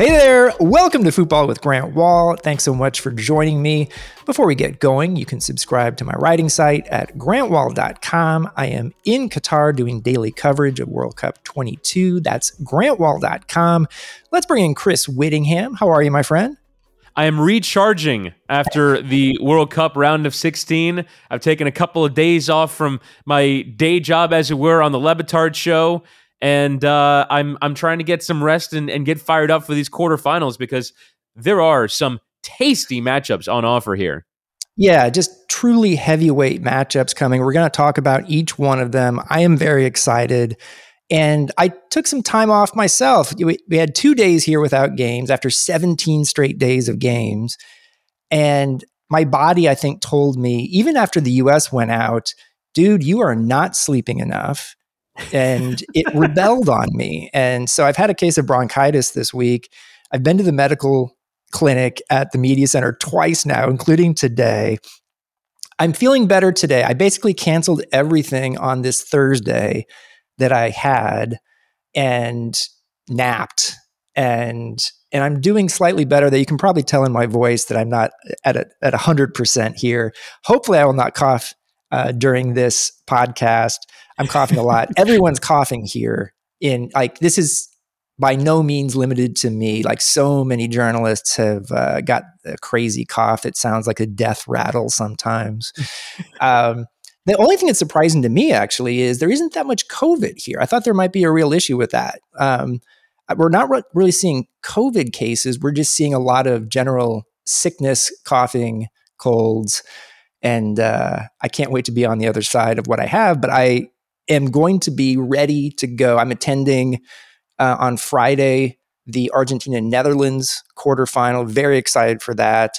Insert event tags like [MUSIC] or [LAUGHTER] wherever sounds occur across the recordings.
Hey there, welcome to Football with Grant Wahl. Thanks so much for joining me. Before we get going, you can subscribe to my writing site at grantwahl.com. I am in Qatar doing daily coverage of World Cup 22. That's grantwahl.com. Let's bring in Chris Wittyngham. How are you, my friend? I am recharging after the World Cup round of 16. I've taken a couple of days off from my day job, as it were, on the Le Batard show and uh, I'm I'm trying to get some rest and, and get fired up for these quarterfinals because there are some tasty matchups on offer here. Yeah, just truly heavyweight matchups coming. We're going to talk about each one of them. I am very excited. And I took some time off myself. We, we had two days here without games after 17 straight days of games. And my body, I think, told me, even after the US went out, dude, you are not sleeping enough and it rebelled on me. And so I've had a case of bronchitis this week. I've been to the medical clinic at the media center twice now, including today. I'm feeling better today. I basically canceled everything on this Thursday that I had and napped and and I'm doing slightly better that you can probably tell in my voice that I'm not at a, at 100% here. Hopefully I will not cough uh, during this podcast. I'm coughing a lot. Everyone's coughing here. In like this is by no means limited to me. Like so many journalists have uh, got a crazy cough. It sounds like a death rattle sometimes. [LAUGHS] um, the only thing that's surprising to me actually is there isn't that much COVID here. I thought there might be a real issue with that. Um, we're not re- really seeing COVID cases. We're just seeing a lot of general sickness, coughing, colds, and uh, I can't wait to be on the other side of what I have. But I am going to be ready to go. I'm attending uh, on Friday the Argentina Netherlands quarterfinal. Very excited for that.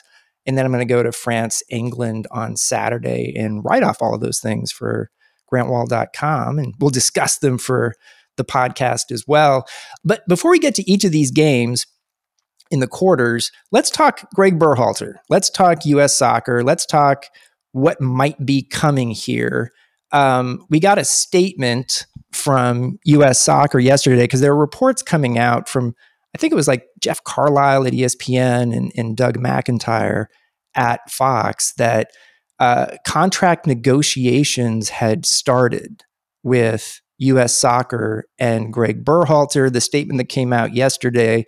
And then I'm going to go to France, England on Saturday and write off all of those things for grantwahl.com. And we'll discuss them for the podcast as well. But before we get to each of these games in the quarters, let's talk Greg Berhalter. Let's talk US soccer. Let's talk what might be coming here um, we got a statement from U.S. Soccer yesterday because there were reports coming out from I think it was like Jeff Carlisle at ESPN and, and Doug McIntyre at Fox that uh, contract negotiations had started with U.S. Soccer and Greg Berhalter. The statement that came out yesterday,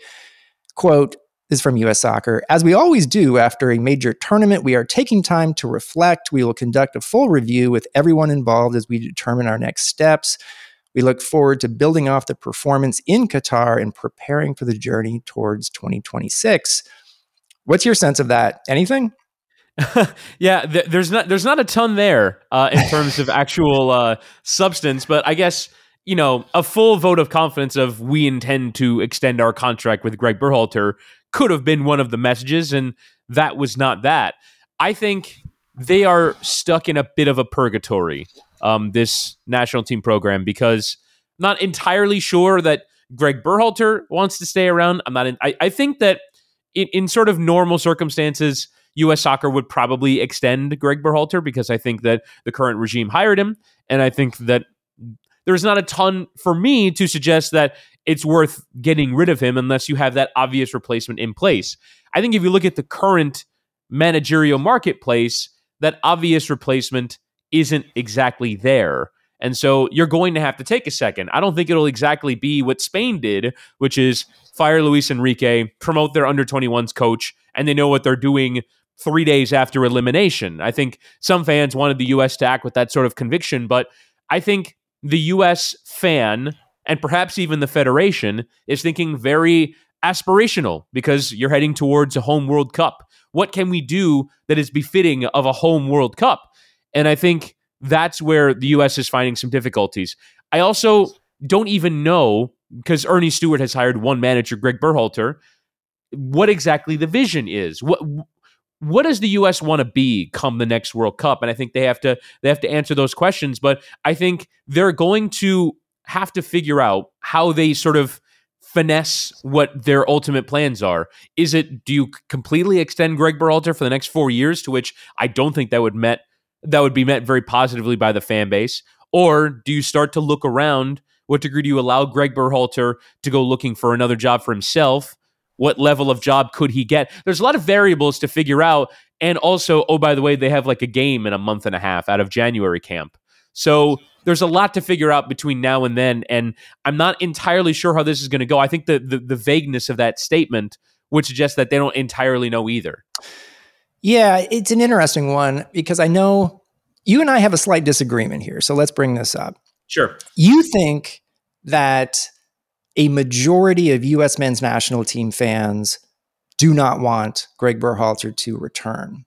quote, is from US Soccer. As we always do after a major tournament, we are taking time to reflect. We will conduct a full review with everyone involved as we determine our next steps. We look forward to building off the performance in Qatar and preparing for the journey towards 2026. What's your sense of that? Anything? [LAUGHS] yeah, th- there's not there's not a ton there uh, in terms of actual uh, substance, but I guess you know a full vote of confidence of we intend to extend our contract with Greg Berhalter could have been one of the messages, and that was not that. I think they are stuck in a bit of a purgatory, um, this national team program, because I'm not entirely sure that Greg Berhalter wants to stay around. I'm not. In, I, I think that in, in sort of normal circumstances, U.S. Soccer would probably extend Greg Berhalter because I think that the current regime hired him, and I think that there's not a ton for me to suggest that it's worth getting rid of him unless you have that obvious replacement in place. I think if you look at the current managerial marketplace, that obvious replacement isn't exactly there. And so you're going to have to take a second. I don't think it'll exactly be what Spain did, which is fire Luis Enrique, promote their under 21s coach, and they know what they're doing three days after elimination. I think some fans wanted the U.S. to act with that sort of conviction, but I think the U.S. fan and perhaps even the Federation is thinking very aspirational because you're heading towards a home World Cup. What can we do that is befitting of a home World Cup? And I think that's where the U.S. is finding some difficulties. I also don't even know because Ernie Stewart has hired one manager, Greg Berhalter, what exactly the vision is. What what does the US want to be come the next World Cup? And I think they have to they have to answer those questions. But I think they're going to have to figure out how they sort of finesse what their ultimate plans are. Is it do you completely extend Greg Berhalter for the next four years, to which I don't think that would met that would be met very positively by the fan base, or do you start to look around? What degree do you allow Greg Berhalter to go looking for another job for himself? what level of job could he get? There's a lot of variables to figure out. And also, oh, by the way, they have like a game in a month and a half out of January camp. So there's a lot to figure out between now and then. And I'm not entirely sure how this is going to go. I think the, the, the vagueness of that statement would suggest that they don't entirely know either. Yeah, it's an interesting one because I know you and I have a slight disagreement here. So let's bring this up. Sure. You think that a majority of U.S. men's national team fans do not want Greg Berhalter to return.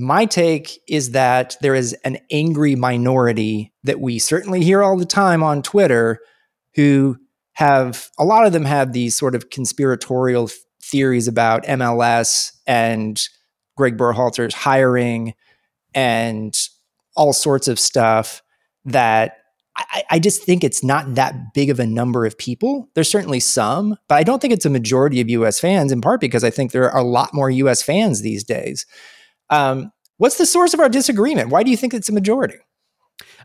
My take is that there is an angry minority that we certainly hear all the time on Twitter who have a lot of them have these sort of conspiratorial theories about MLS and Greg Berhalter's hiring and all sorts of stuff that I, I, just think it's not that big of a number of people. There's certainly some, but I don't think it's a majority of US fans, in part because I think there are a lot more US fans these days. Um, what's the source of our disagreement? Why do you think it's a majority?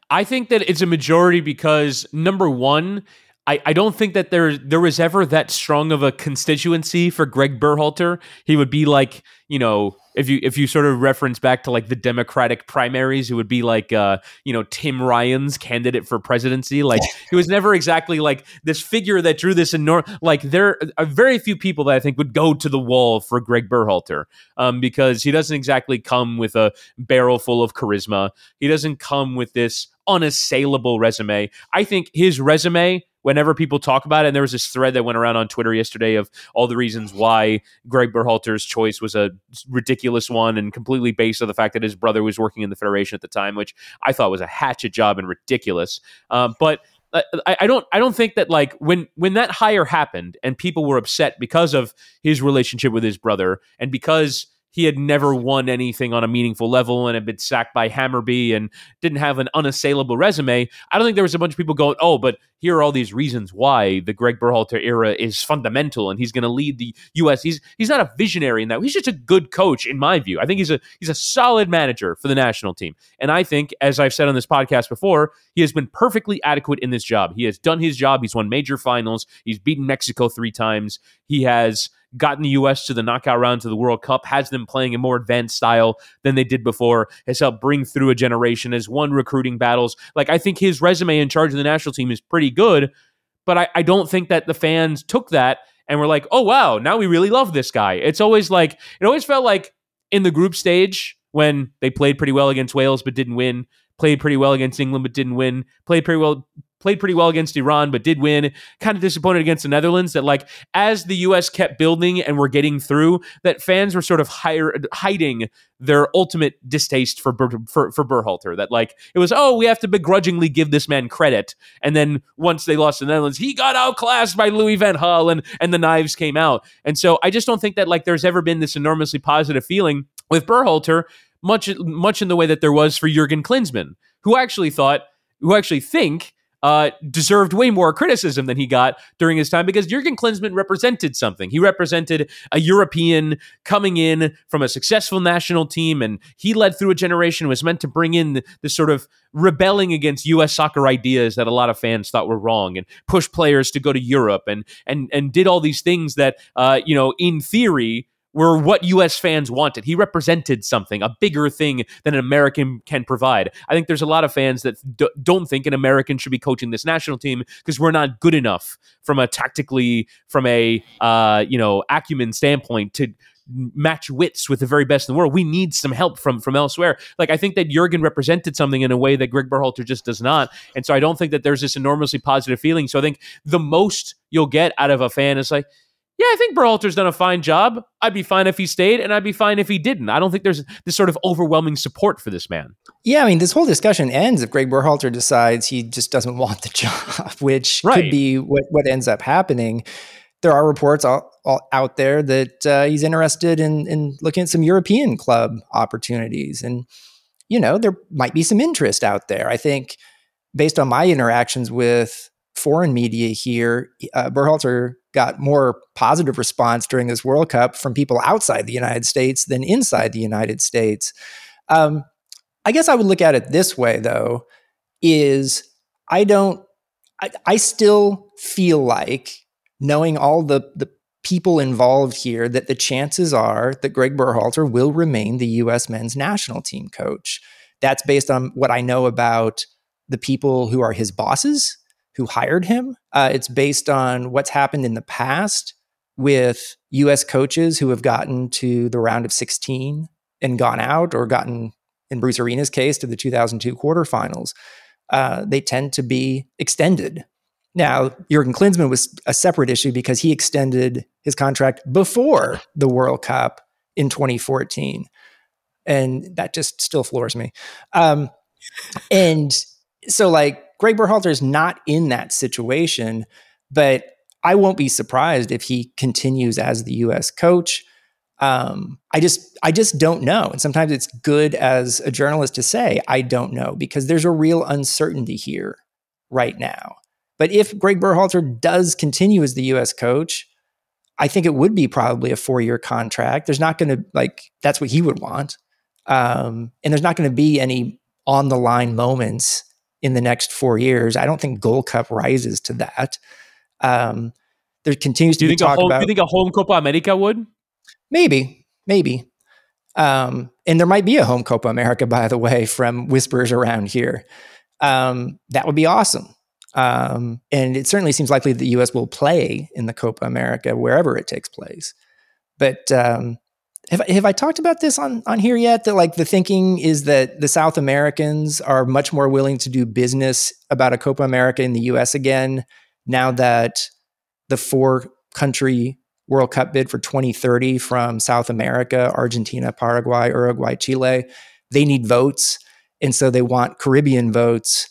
I think that it's a majority because number one, I, I don't think that there there was ever that strong of a constituency for Greg Berhalter. He would be like, you know, if you if you sort of reference back to like the Democratic primaries, it would be like uh, you know, Tim Ryan's candidate for presidency. Like [LAUGHS] he was never exactly like this figure that drew this enormous like there are very few people that I think would go to the wall for Greg Berhalter. Um, because he doesn't exactly come with a barrel full of charisma. He doesn't come with this unassailable resume. I think his resume whenever people talk about it, and there was this thread that went around on Twitter yesterday of all the reasons why Greg Berhalter's choice was a ridiculous one and completely based on the fact that his brother was working in the Federation at the time, which I thought was a hatchet job and ridiculous. Um, but uh, I, I, don't I don't think that like when when that hire happened and people were upset because of his relationship with his brother and because he had never won anything on a meaningful level and had been sacked by Hammarby and didn't have an unassailable resume. I don't think there was a bunch of people going, "Oh, but here are all these reasons why the Greg Berhalter era is fundamental and he's going to lead the U.S." He's he's not a visionary in that. He's just a good coach, in my view. I think he's a he's a solid manager for the national team, and I think, as I've said on this podcast before, he has been perfectly adequate in this job. He has done his job. He's won major finals. He's beaten Mexico three times. He has gotten the U.S. to the knockout rounds of the World Cup, has them playing a more advanced style than they did before, has helped bring through a generation, has won recruiting battles. Like, I think his resume in charge of the national team is pretty good, but I, I don't think that the fans took that and were like, oh, wow, now we really love this guy. It's always like, it always felt like in the group stage when they played pretty well against Wales but didn't win, played pretty well against England but didn't win, played pretty well played pretty well against Iran, but did win. Kind of disappointed against the Netherlands. That like as the U.S. kept building and were getting through, that fans were sort of hiding their ultimate distaste for for for Berhalter. That like it was oh we have to begrudgingly give this man credit, and then once they lost the Netherlands, he got outclassed by Louis Van Gaal, and and the knives came out. And so I just don't think that like there's ever been this enormously positive feeling with Berhalter, much much in the way that there was for Jurgen Klinsmann, who actually thought, who actually think uh, deserved way more criticism than he got during his time because Jurgen Klinsmann represented something. He represented a European coming in from a successful national team, and he led through a generation was meant to bring in this sort of rebelling against U.S. soccer ideas that a lot of fans thought were wrong, and push players to go to Europe, and and and did all these things that uh, you know in theory were what US fans wanted. He represented something, a bigger thing than an American can provide. I think there's a lot of fans that d- don't think an American should be coaching this national team because we're not good enough from a tactically, from a uh, you know acumen standpoint to match wits with the very best in the world. We need some help from from elsewhere. Like I think that Jurgen represented something in a way that Greg Berhalter just does not, and so I don't think that there's this enormously positive feeling. So I think the most you'll get out of a fan is like, yeah, I think Berhalter's done a fine job. I'd be fine if he stayed, and I'd be fine if he didn't. I don't think there's this sort of overwhelming support for this man. Yeah, I mean, this whole discussion ends if Greg Berhalter decides he just doesn't [LAUGHS] want the job, which right. could be what, what ends up happening. There are reports all, all out there that uh, he's interested in, in looking at some European club opportunities. And, you know, there might be some interest out there. I think based on my interactions with foreign media here, uh, Berhalter got more positive response during this World Cup from people outside the United States than inside the United States. Um, I guess I would look at it this way, though: is I don't, I, I still feel like knowing all the the people involved here that the chances are that Greg Berhalter will remain the U.S. men's national team coach. That's based on what I know about the people who are his bosses who hired him. Uh, it's based on what's happened in the past with U.S. coaches who have gotten to the round of 16 and gone out, or gotten, in Bruce Arena's case, to the 2002 quarterfinals. Uh, they tend to be extended. Now, Jurgen Klinsmann was a separate issue because he extended his contract before the World Cup in 2014. And that just still floors me. Um, and so, like, Greg Berhalter is not in that situation, but I won't be surprised if he continues as the U.S. coach. Um, I just, I just don't know. And sometimes it's good as a journalist to say, I don't know, because there's a real uncertainty here right now. But if Greg Berhalter does continue as the U.S. coach, I think it would be probably a four-year contract. There's not going to like that's what he would want, um, and there's not going to be any on the line moments in the next four years. I don't think Gold Cup rises to that. Um, there continues to be talk home, about. Do you think a home Copa America would? Maybe, maybe. Um, and there might be a home Copa America, by the way, from whispers around here. Um, that would be awesome. Um, and it certainly seems likely that the U.S. will play in the Copa America wherever it takes place. But um, have, have I talked about this on, on here yet? That like the thinking is that the South Americans are much more willing to do business about a Copa America in the U.S. again now that the four country World Cup bid for 2030 from South America, Argentina, Paraguay, Uruguay, Chile, they need votes. And so they want Caribbean votes.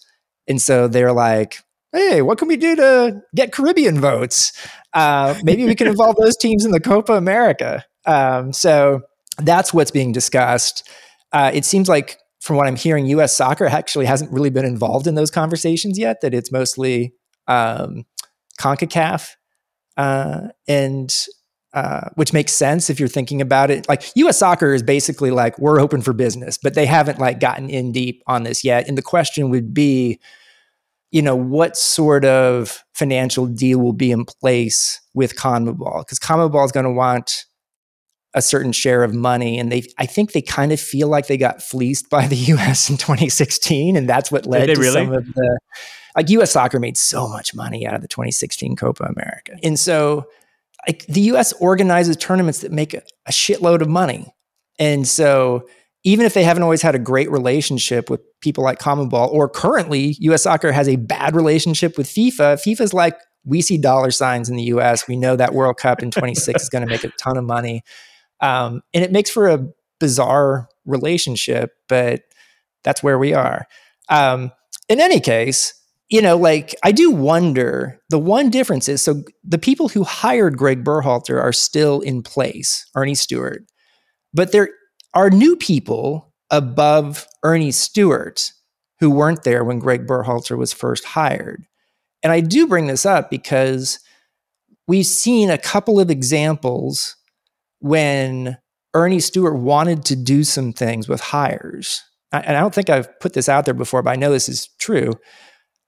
And so they're like, hey, what can we do to get Caribbean votes? Uh, maybe we can involve those teams in the Copa America. Um, so that's what's being discussed. Uh, it seems like, from what I'm hearing, U.S. soccer actually hasn't really been involved in those conversations yet. That it's mostly um, CONCACAF, uh, and uh, which makes sense if you're thinking about it. Like U.S. soccer is basically like we're open for business, but they haven't like gotten in deep on this yet. And the question would be, you know, what sort of financial deal will be in place with CONMEBOL? Because CONMEBOL is going to want a certain share of money, and they, I think they kind of feel like they got fleeced by the [LAUGHS] U.S. in 2016, and that's what led to really? some of the like U.S. soccer made so much money out of the 2016 Copa America, and so like the U.S. organizes tournaments that make a, a shitload of money, and so even if they haven't always had a great relationship with people like CONMEBOL, or currently U.S. Soccer has a bad relationship with FIFA, FIFA's like, we see dollar signs in the U.S. We know that World Cup in 26 is going to make a ton of money, um, and it makes for a bizarre relationship, but that's where we are. Um, in any case, you know, like I do wonder. The one difference is so the people who hired Greg Berhalter are still in place, Ernie Stewart, but there are new people above Ernie Stewart who weren't there when Greg Berhalter was first hired. And I do bring this up because we've seen a couple of examples when Ernie Stewart wanted to do some things with hires. And I don't think I've put this out there before, but I know this is true.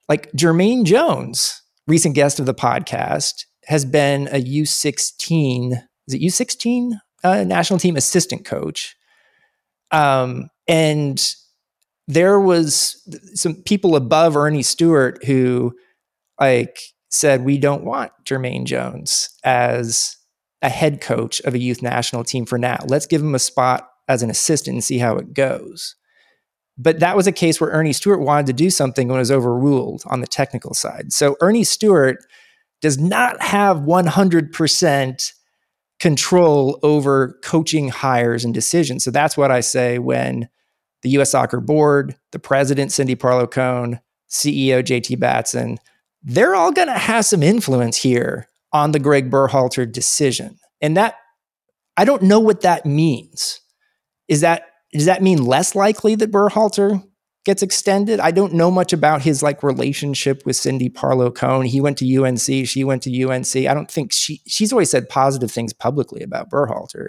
Like Jermaine Jones, recent guest of the podcast, has been a U16, is it U16 uh, national team assistant coach um, and there was some people above Ernie Stewart who like said, we don't want Jermaine Jones as a head coach of a youth national team for now. Let's give him a spot as an assistant and see how it goes. But that was a case where Ernie Stewart wanted to do something and was overruled on the technical side. So Ernie Stewart does not have 100% control over coaching hires and decisions. So that's what I say when the US Soccer Board, the president, Cindy Parlow Cone, CEO, JT Batson, they're all going to have some influence here on the Greg Berhalter decision. And that, I don't know what that means. Is that, does that mean less likely that Berhalter gets extended. I don't know much about his like relationship with Cindy Parlow Cone. He went to UNC, she went to UNC. I don't think she she's always said positive things publicly about Berhalter.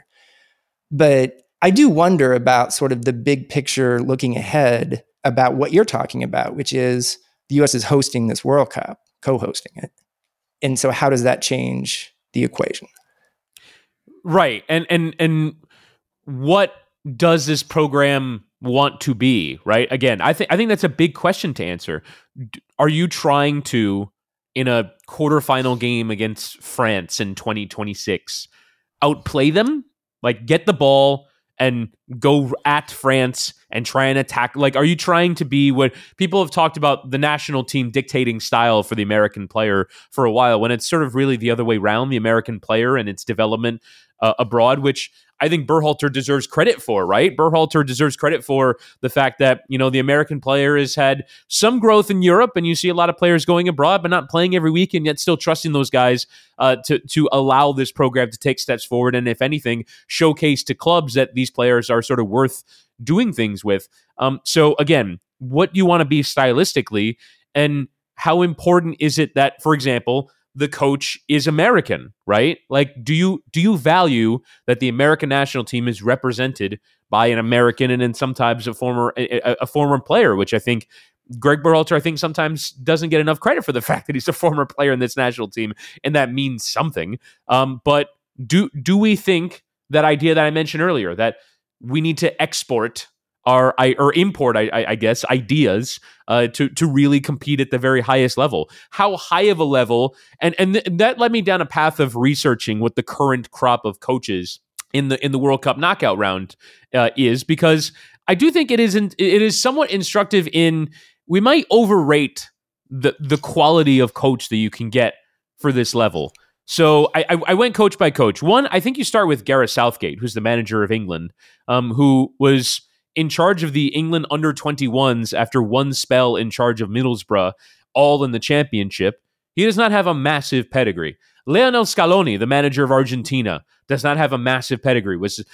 But I do wonder about sort of the big picture looking ahead about what you're talking about, which is the US is hosting this World Cup, co-hosting it. And so how does that change the equation? Right. And and and what does this program want to be, right? Again, I think I think that's a big question to answer. Are you trying to in a quarterfinal game against France in 2026 outplay them? Like get the ball and go at France and try and attack? Like, are you trying to be what people have talked about the national team dictating style for the American player for a while when it's sort of really the other way around, the American player and its development uh, abroad, which I think Berhalter deserves credit for, right? Berhalter deserves credit for the fact that, you know, the American player has had some growth in Europe and you see a lot of players going abroad but not playing every week and yet still trusting those guys uh, to, to allow this program to take steps forward and, if anything, showcase to clubs that these players are sort of worth doing things with. Um, so, again, what do you want to be stylistically? And how important is it that, for example, the coach is American, right? Like, do you do you value that the American national team is represented by an American and then sometimes a former a, a former player, which I think Greg Berhalter, I think sometimes doesn't get enough credit for the [LAUGHS] fact that he's a former player in this national team, and that means something. Um, but do do we think that idea that I mentioned earlier that we need to export are I or import, I, I guess, ideas uh, to to really compete at the very highest level. How high of a level? And and th- that led me down a path of researching what the current crop of coaches in the in the World Cup knockout round uh, is, because I do think it is in, it is somewhat instructive in we might overrate the the quality of coach that you can get for this level. So I, I, went coach by coach. One, I think you start with Gareth Southgate, who's the manager of England, um, who was in charge of the England under 21s after one spell in charge of Middlesbrough, all in the championship. He does not have a massive pedigree. Lionel Scaloni, the manager of Argentina, does not have a massive pedigree. Was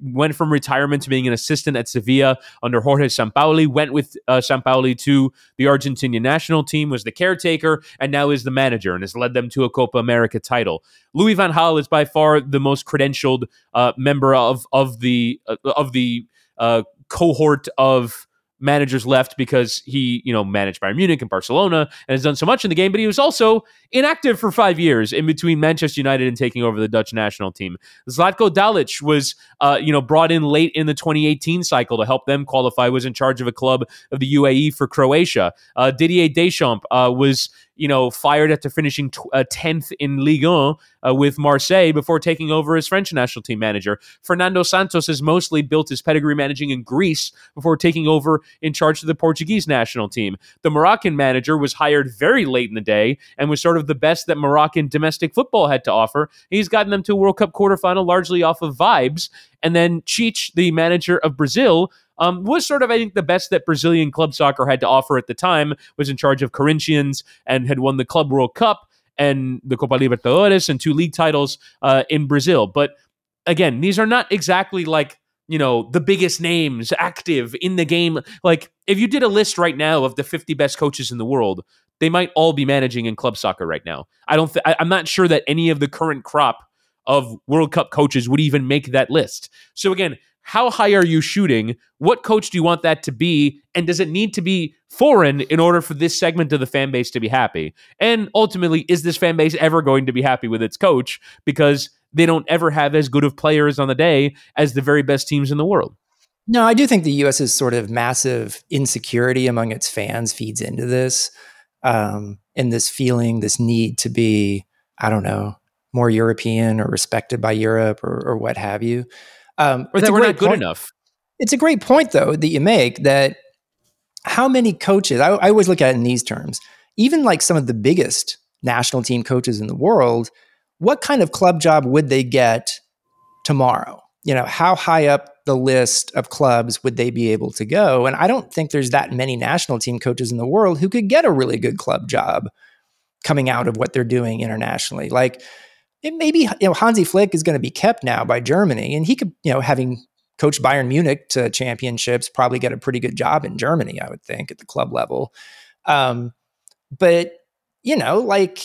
went from retirement to being an assistant at Sevilla under Jorge Sampaoli. Went with uh, Sampaoli to the Argentinian national team. Was the caretaker and now is the manager and has led them to a Copa America title. Louis van Gaal is by far the most credentialed uh, member of of the uh, of the uh, cohort of managers left because he, you know, managed Bayern Munich and Barcelona and has done so much in the game, but he was also inactive for five years in between Manchester United and taking over the Dutch national team. Zlatko Dalic was, uh, you know, brought in late in the 2018 cycle to help them qualify, was in charge of a club of the UAE for Croatia. Uh, Didier Deschamps uh, was you know, fired after finishing uh, 10th in Ligue 1 uh, with Marseille before taking over as French national team manager. Fernando Santos has mostly built his pedigree managing in Greece before taking over in charge of the Portuguese national team. The Moroccan manager was hired very late in the day and was sort of the best that Moroccan domestic football had to offer. He's gotten them to a World Cup quarterfinal largely off of vibes. And then Tite, the manager of Brazil, um, was sort of, I think, the best that Brazilian club soccer had to offer at the time, was in charge of Corinthians and had won the Club World Cup and the Copa Libertadores and two league titles uh, in Brazil. But again, these are not exactly like you know the biggest names active in the game. Like if you did a list right now of the 50 best coaches in the world they might all be managing in club soccer right now. I don't th- I, i'm not sure that any of the current crop of world cup coaches would even make that list. So again how high are you shooting? What coach do you want that to be? And does it need to be foreign in order for this segment of the fan base to be happy? And ultimately, is this fan base ever going to be happy with its coach because they don't ever have as good of players on the day as the very best teams in the world? No, I do think the U.S.'s sort of massive insecurity among its fans feeds into this, um, and this feeling, this need to be, I don't know, more European or respected by Europe or, or what have you. Um, or that we're not good point. enough. It's a great point, though, that you make that how many coaches, I, I always look at it in these terms, even like some of the biggest national team coaches in the world, what kind of club job would they get tomorrow? You know, how high up the list of clubs would they be able to go? And I don't think there's that many national team coaches in the world who could get a really good club job coming out of what they're doing internationally. Like it maybe you know Hansi Flick is going to be kept now by Germany, and he could you know having coached Bayern Munich to championships probably get a pretty good job in Germany, I would think at the club level. Um, but you know, like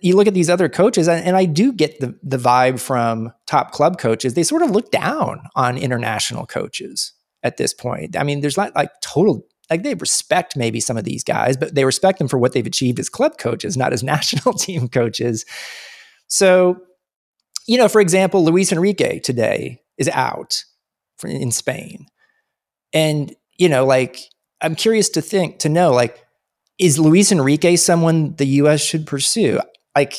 you look at these other coaches, and, I do get the the vibe from top club coaches. They sort of look down on international coaches at this point. I mean, there's not like total like they respect maybe some of these guys, but they respect them for what they've achieved as club coaches, not as [LAUGHS] national team coaches. So, you know, for example, Luis Enrique today is out in Spain. And, you know, like, I'm curious to think, to know, like, is Luis Enrique someone the US should pursue? Like,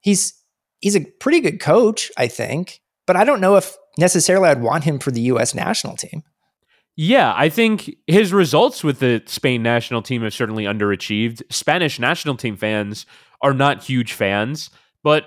he's, he's a pretty good coach, I think, but I don't know if necessarily I'd want him for the US national team. Yeah, I think his results with the Spain national team have certainly underachieved. Spanish national team fans are not huge fans, but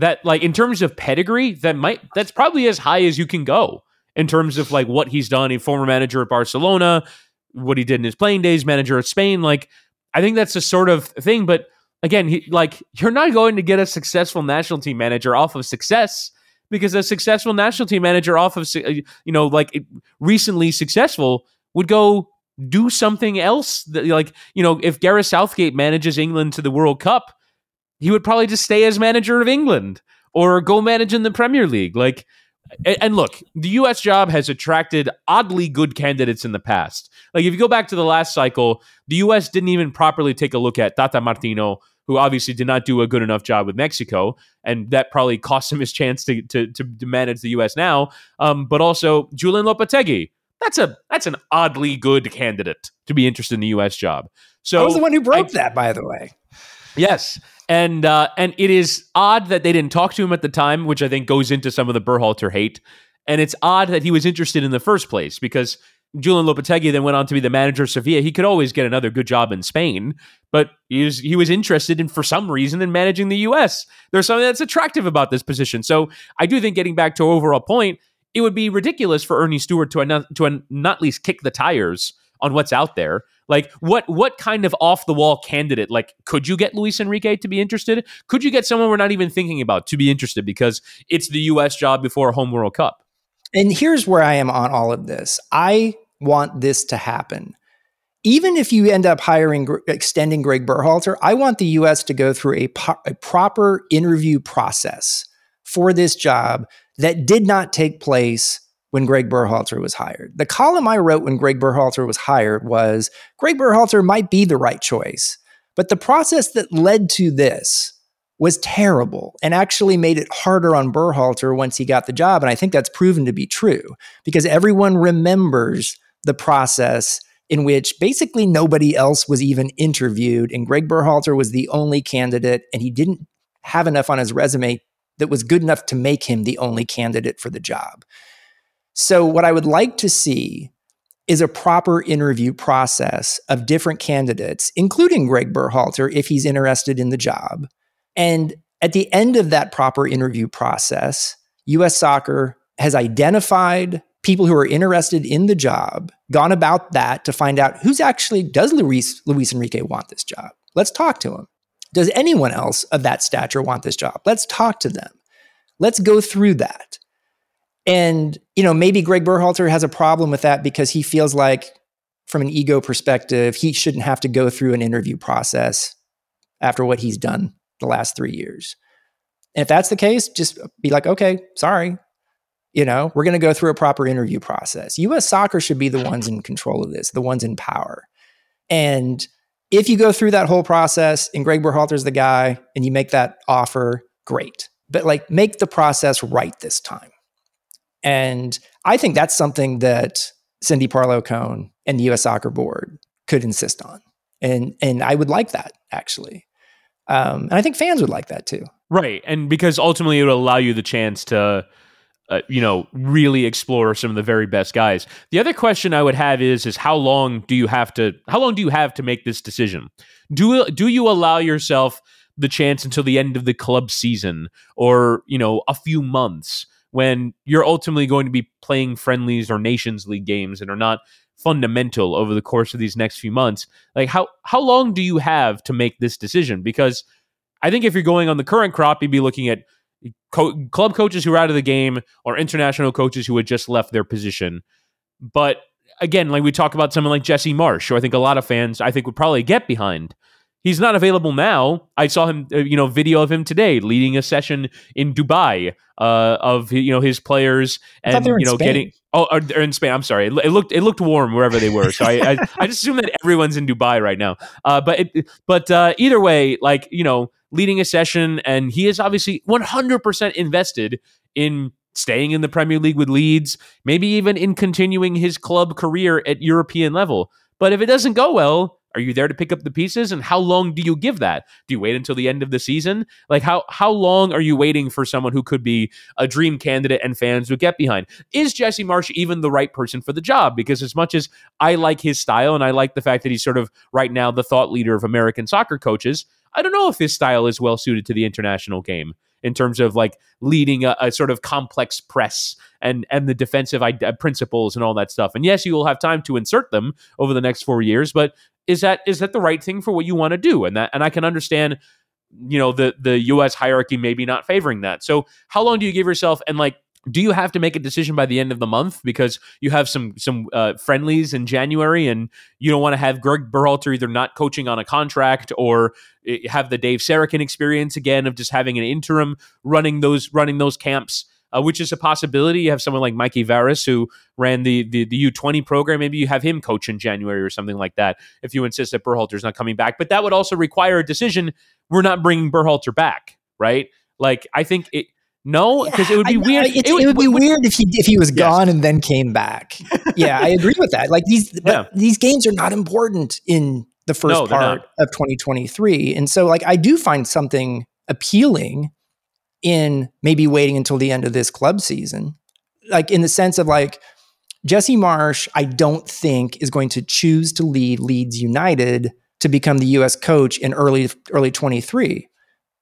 that like in terms of pedigree, that might that's probably as high as you can go in terms of like what he's done. A former manager at Barcelona, what he did in his playing days, manager at Spain. Like I think that's a sort of thing. But again, he, like you're not going to get a successful national team manager off of success because a successful national team manager off of uh, you know like recently successful would go do something else that, like you know if Gareth Southgate manages England to the World Cup he would probably just stay as manager of England or go manage in the Premier League. Like, and look, the U.S. job has attracted oddly good candidates in the past. Like, if you go back to the last cycle, the U.S. didn't even properly take a look at Tata Martino, who obviously did not do a good enough job with Mexico, and that probably [LAUGHS] cost him his chance to to, to manage the U.S. now. Um, but also Julian Lopetegui. That's a that's an oddly good candidate to be interested in the U.S. job. So I was the one who broke I, that, by the way. Yes, and uh, and it is odd that they didn't talk to him at the time, which I think goes into some of the Berhalter hate. And it's odd that he was interested in the first place because Julian Lopetegui then went on to be the manager of Sevilla. He could always get another good job in Spain, but he was he was interested in for some reason in managing the U.S. There's something that's attractive about this position. So I do think getting back to overall point, it would be ridiculous for Ernie Stewart to to not least kick the tires on what's out there. Like what what kind of off the wall candidate? Like could you get Luis Enrique to be interested? Could you get someone we're not even thinking about to be interested because it's the US job before a home World Cup? And here's where I am on all of this. I want this to happen. Even if you end up hiring, extending Greg Berhalter, I want the US to go through a, po- a proper interview process for this job that did not take place when Greg Berhalter was hired. The column I wrote when Greg Berhalter was hired was Greg Berhalter might be the right choice, but the process that led to this was terrible and actually made it harder on Berhalter once he got the job. And I think that's proven to be true because everyone remembers the process in which basically nobody else was even interviewed. And Greg Berhalter was the only candidate, and he didn't have enough on his resume that was good enough to make him the only candidate for the job. So, what I would like to see is a proper interview process of different candidates, including Greg Berhalter, if he's interested in the job. And at the end of that proper interview process, US Soccer has identified people who are interested in the job, gone about that to find out who's actually, does Luis, Luis Enrique want this job? Let's talk to him. Does anyone else of that stature want this job? Let's talk to them. Let's go through that. And, you know, maybe Greg Berhalter has a problem with that because he feels like, from an ego perspective, he shouldn't have to go through an interview process after what he's done the last three years. And if that's the case, just be like, okay, sorry. You know, we're going to go through a proper interview process. US soccer should be the ones in control of this, the ones in power. And if you go through that whole process and Greg Berhalter's the guy and you make that offer, great. But like make the process right this time. And I think that's something that Cindy Parlow Cone and the US Soccer Board could insist on. And and I would like that actually. Um, and I think fans would like that too. Right. And because ultimately it would allow you the chance to uh, you know, really explore some of the very best guys. The other question I would have is is how long do you have to how long do you have to make this decision? Do do you allow yourself the chance until the end of the club season or, you know, a few months? When you're ultimately going to be playing friendlies or nations league games and are not fundamental over the course of these next few months like how how long do you have to make this decision? Because i think if you're going on the current crop you'd be looking at co- club coaches who are out of the game or international coaches who had just left their position. But again like we talk about someone like Jesse Marsch who i think a lot of fans i think would probably get behind He's not available now. I saw him, uh, you know, video of him today leading a session in Dubai uh, of you know his players and you know Spain. getting oh in Spain. I'm sorry, it, it, looked it looked warm wherever they were. So I, I, I just assume that everyone's in Dubai right now. Uh, but it, but uh, either way, like you know, leading a session, and he is obviously 100% invested in staying in the Premier League with Leeds, maybe even in continuing his club career at European level. But if it doesn't go well, are you there to pick up the pieces? And how long do you give that? Do you wait until the end of the season? Like how how long are you waiting for someone who could be a dream candidate and fans would get behind? Is Jesse Marsch even the right person for the job? Because as much as I like his style and I like the fact that he's sort of right now the thought leader of American soccer coaches, I don't know if his style is well suited to the international game in terms of like leading a, a sort of complex press and and the defensive uh, principles and all that stuff. And yes, you will have time to insert them over the next four years, but is that is that the right thing for what you want to do? And that and I can understand, you know, the the U.S. hierarchy maybe not favoring that. So how long do you give yourself? And like do you have to make a decision by the end of the month because you have some some uh, friendlies in January and you don't want to have Greg Berhalter either not coaching on a contract or eh, have the Dave Sarachan experience again of just having an interim running those running those camps, uh, which is a possibility. You have someone like Mikey Varas who ran the the, the U twenty program. Maybe you have him coach in January or something like that if you insist that Berhalter's not coming back. But that would also require a decision. We're not bringing Berhalter back, right? Like I think it no, because yeah, it would be weird. It, it, would, it, would, be weird if he if he was yes. gone and then came back. yeah, I agree with that. Like these, yeah. these games are not important in the first no, part of 2023, and so like I do find something appealing in maybe waiting until the end of this club season, like in the sense of like Jesse Marsch, I don't think is going to choose to lead Leeds United to become the U.S. coach in early early 23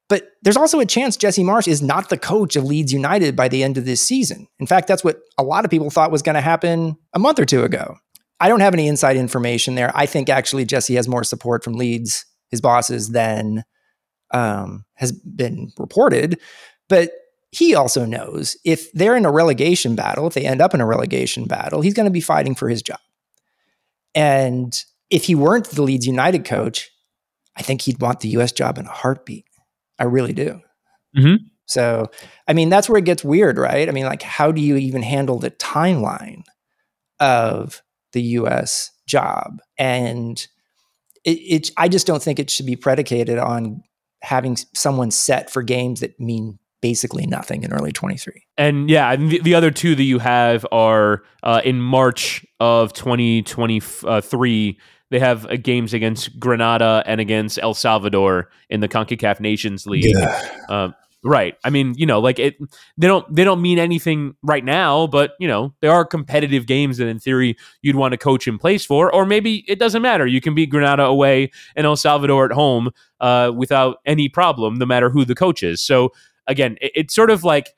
but there's also a chance Jesse Marsch is not the coach of Leeds United by the end of this season. In fact, that's what a lot of people thought was going to happen a month or two ago. I don't have any inside information there. I think actually Jesse has more support from Leeds, his bosses, than um, has been reported. But he also knows if they're in a relegation battle, if they end up in a relegation battle, he's going to be fighting for his job. And if he weren't the Leeds United coach, I think he'd want the US job in a heartbeat. I really do. Mm-hmm. So, I mean, that's where it gets weird, right? I mean, like, how do you even handle the timeline of the US job? And it, it, I just don't think it should be predicated on having someone set for games that mean basically nothing in early 23. And yeah, the, the other two that you have are uh, in March of 2023 they have uh, games against Grenada and against El Salvador in the CONCACAF Nations League. Yeah. Um, right. I mean, you know, like it they don't they don't mean anything right now, but you know, there are competitive games that in theory you'd want to coach in place for, or maybe it doesn't matter. You can beat Grenada away and El Salvador at home uh, without any problem, no matter who the coach is. So again, it, it's sort of like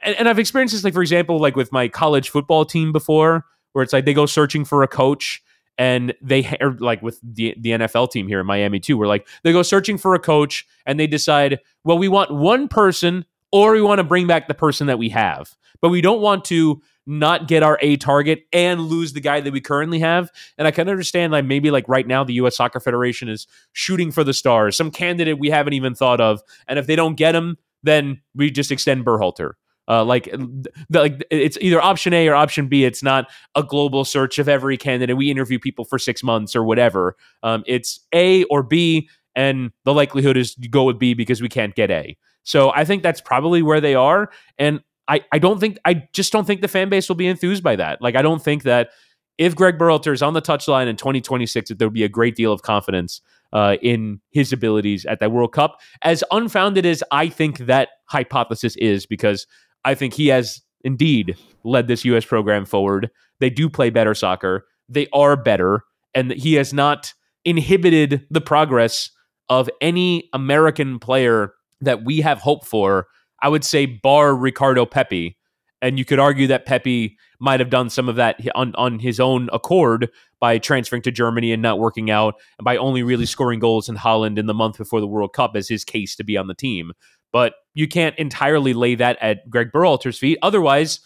and, and I've experienced this like for example, like with my college football team before, where it's like they go searching for a coach and they are er, like with the, the NFL team here in Miami too. We're like they go searching for a coach and they decide, well, we want one person or we want to bring back the person that we have, but we don't want to not get our A target and lose the guy that we currently have. And I can understand like maybe like right now the US Soccer Federation is shooting for the stars, some candidate we haven't even thought of, and if they don't get him, then we just extend Berhalter. Uh, like, the, like it's either option A or option B. It's not a global search of every candidate. We interview people for six months or whatever. Um, it's A or B, and the likelihood is you go with B because we can't get A. So I think that's probably where they are. And I, I don't think I just don't think the fan base will be enthused by that. Like I don't think that if Greg Berhalter is on the touchline in 2026, that there would be a great deal of confidence uh, in his abilities at that World Cup. As unfounded as I think that hypothesis is, because I think he has indeed led this U.S. program forward. They do play better soccer. They are better, and he has not inhibited the progress of any American player that we have hope for. I would say, bar Ricardo Pepi, and you could argue that Pepi might have done some of that on, on his own accord by transferring to Germany and not working out, and by only really scoring goals in Holland in the month before the World Cup as his case to be on the team. But you can't entirely lay that at Greg Berhalter's feet. Otherwise,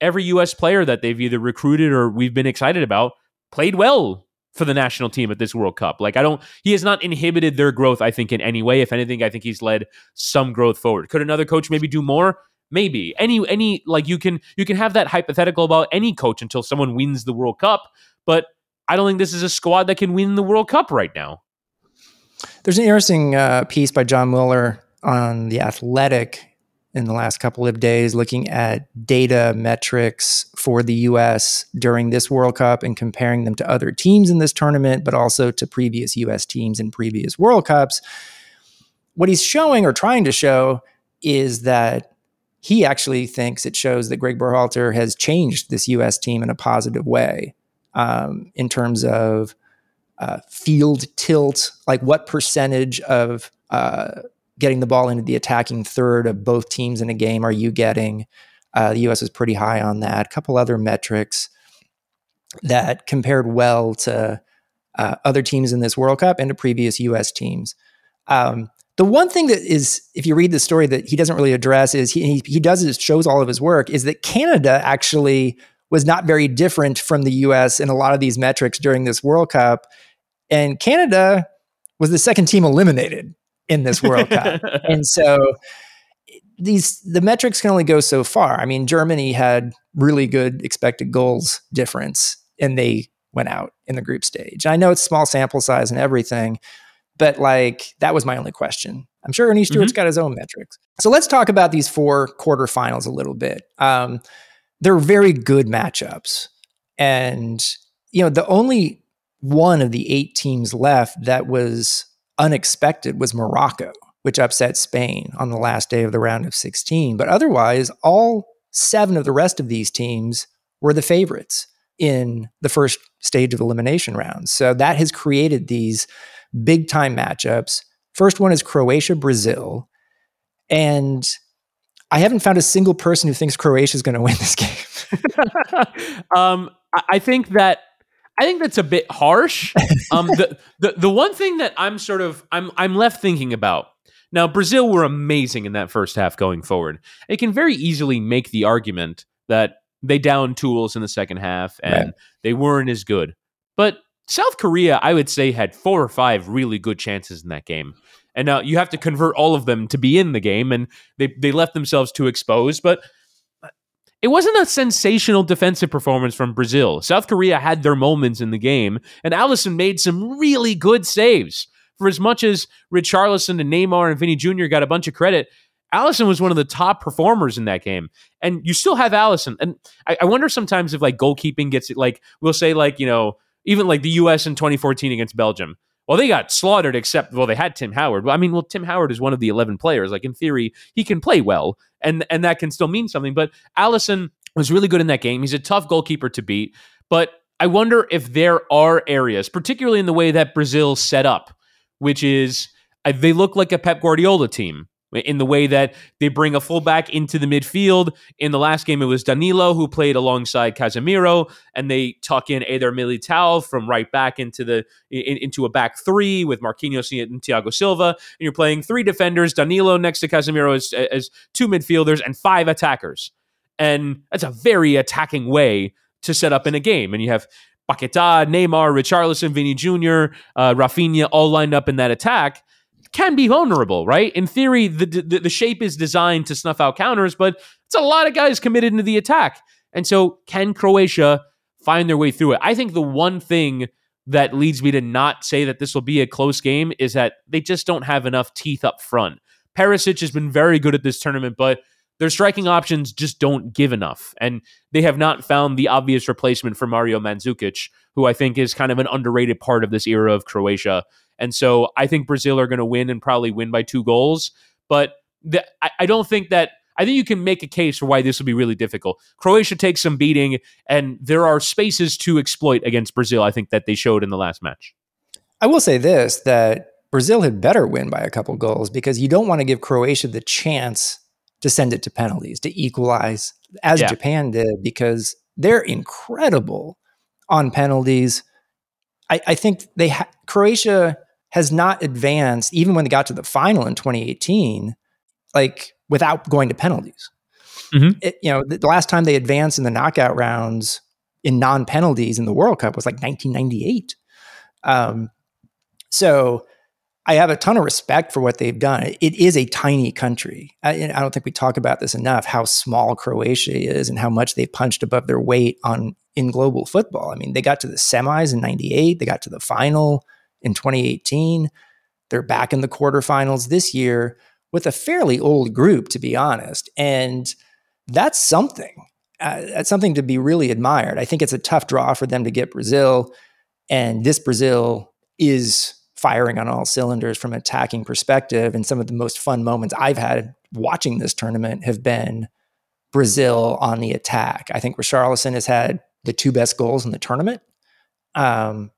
every U.S. player that they've either recruited or we've been excited about played well for the national team at this World Cup. Like I don't he has not inhibited their growth I think in any way. If anything, I think he's led some growth forward. Could another coach maybe do more? Maybe. Any any like you can you can have that hypothetical about any coach until someone wins the World Cup, but I don't think this is a squad that can win the World Cup right now There's an interesting uh, piece by John Muller on The Athletic in the last couple of days looking at data metrics for the US during this World Cup and comparing them to other teams in this tournament, but also to previous US teams in previous World Cups. What he's showing or trying to show is that he actually thinks it shows that Greg Berhalter has changed this US team in a positive way um, in terms of uh, field tilt, like what percentage of uh, getting the ball into the attacking third of both teams in a game are you getting? Uh, the U.S. is pretty high on that. A couple other metrics that compared well to uh, other teams in this World Cup and to previous U.S. teams. Um, the one thing that is, if you read the story that he doesn't really address, is he, he, he does is shows all of his work, is that Canada actually was not very different from the US in a lot of these metrics during this World Cup. And Canada was the second team eliminated in this World Cup. [LAUGHS] And so these the metrics can only go so far. I mean, Germany had really good expected goals difference and they went out in the group stage. I know it's small sample size and everything, but like that was my only question. I'm sure Earnie Stewart's mm-hmm. got his own metrics. So let's talk about these four quarterfinals a little bit. Um, they're very good matchups. And, you know, the only one of the eight teams left that was unexpected was Morocco, which upset Spain on the last day of the round of 16. But otherwise, all seven of the rest of these teams were the favorites in the first stage of elimination rounds. So that has created these big time matchups. First one is Croatia Brazil. And I haven't found a single person who thinks Croatia is going to win this [LAUGHS] game. [LAUGHS] um, I think that I think that's a bit harsh. [LAUGHS] Um, the, the the one thing that I'm sort of I'm I'm left thinking about now. Brazil were amazing in that first half going forward. It can very easily make the argument that they downed tools in the second half and right. they weren't as good. But South Korea, I would say, had four or five really good chances in that game. And now you have to convert all of them to be in the game, and they, they left themselves too exposed. But it wasn't a sensational defensive performance from Brazil. South Korea had their moments in the game, and Alisson made some really good saves. For as much as Richarlison and Neymar and Vini Jr. got a bunch of credit, Alisson was one of the top performers in that game. And you still have Alisson. And I, I wonder sometimes if like goalkeeping gets it, like we'll say like, you know, even like the US in 2014 against Belgium. Well, they got slaughtered, except well, they had Tim Howard. I mean, well, Tim Howard is one of the eleven players. Like in theory, he can play well, and and that can still mean something. But Alisson was really good in that game. He's a tough goalkeeper to beat. But I wonder if there are areas, particularly in the way that Brazil set up, which is uh, they look like a Pep Guardiola team in the way that they bring a fullback into the midfield. In the last game, it was Danilo who played alongside Casemiro, and they tuck in Eder Militao from right back into the in, into a back three with Marquinhos and Thiago Silva. And you're playing three defenders, Danilo next to Casemiro as, as two midfielders and five attackers. And that's a very attacking way to set up in a game. And you have Paquetá, Neymar, Richarlison, Vini Jr., uh, Raphinha all lined up in that attack can be vulnerable, right? In theory, the, the, the shape is designed to snuff out counters, but it's a lot of guys committed into the attack. And so, can Croatia find their way through it? I think the one thing that leads me to not say that this will be a close game is that they just don't have enough teeth up front. Perisic has been very good at this tournament, but their striking options just don't give enough. And they have not found the obvious replacement for Mario Mandzukic, who I think is kind of an underrated part of this era of Croatia. And so I think Brazil are going to win and probably win by two goals. But the, I, I don't think that I think you can make a case for why this will be really difficult. Croatia takes some beating, and there are spaces to exploit against Brazil. I think that they showed in the last match. I will say this: that Brazil had better win by a couple goals because you don't want to give Croatia the chance to send it to penalties to equalize, as yeah. Japan did, because they're incredible on penalties. I, I think they ha- Croatia has not advanced even when they got to the final in 2018 like without going to penalties. Mm-hmm. it, you know the, the last time they advanced in the knockout rounds in non-penalties in the world cup was like 1998 um, so i have a ton of respect for what they've done. It is a tiny country. I, I don't think we talk about this enough how small croatia is and how much they've punched above their weight on in global football. I mean they got to the semis in 98 they got to the final in 2018. They're back in the quarterfinals this year with a fairly old group, to be honest. And that's something. Uh, that's something to be really admired. I think it's a tough draw for them to get Brazil. And this Brazil is firing on all cylinders from an attacking perspective. And some of the most fun moments I've had watching this tournament have been Brazil on the attack. I think Richarlison has had the two best goals in the tournament um,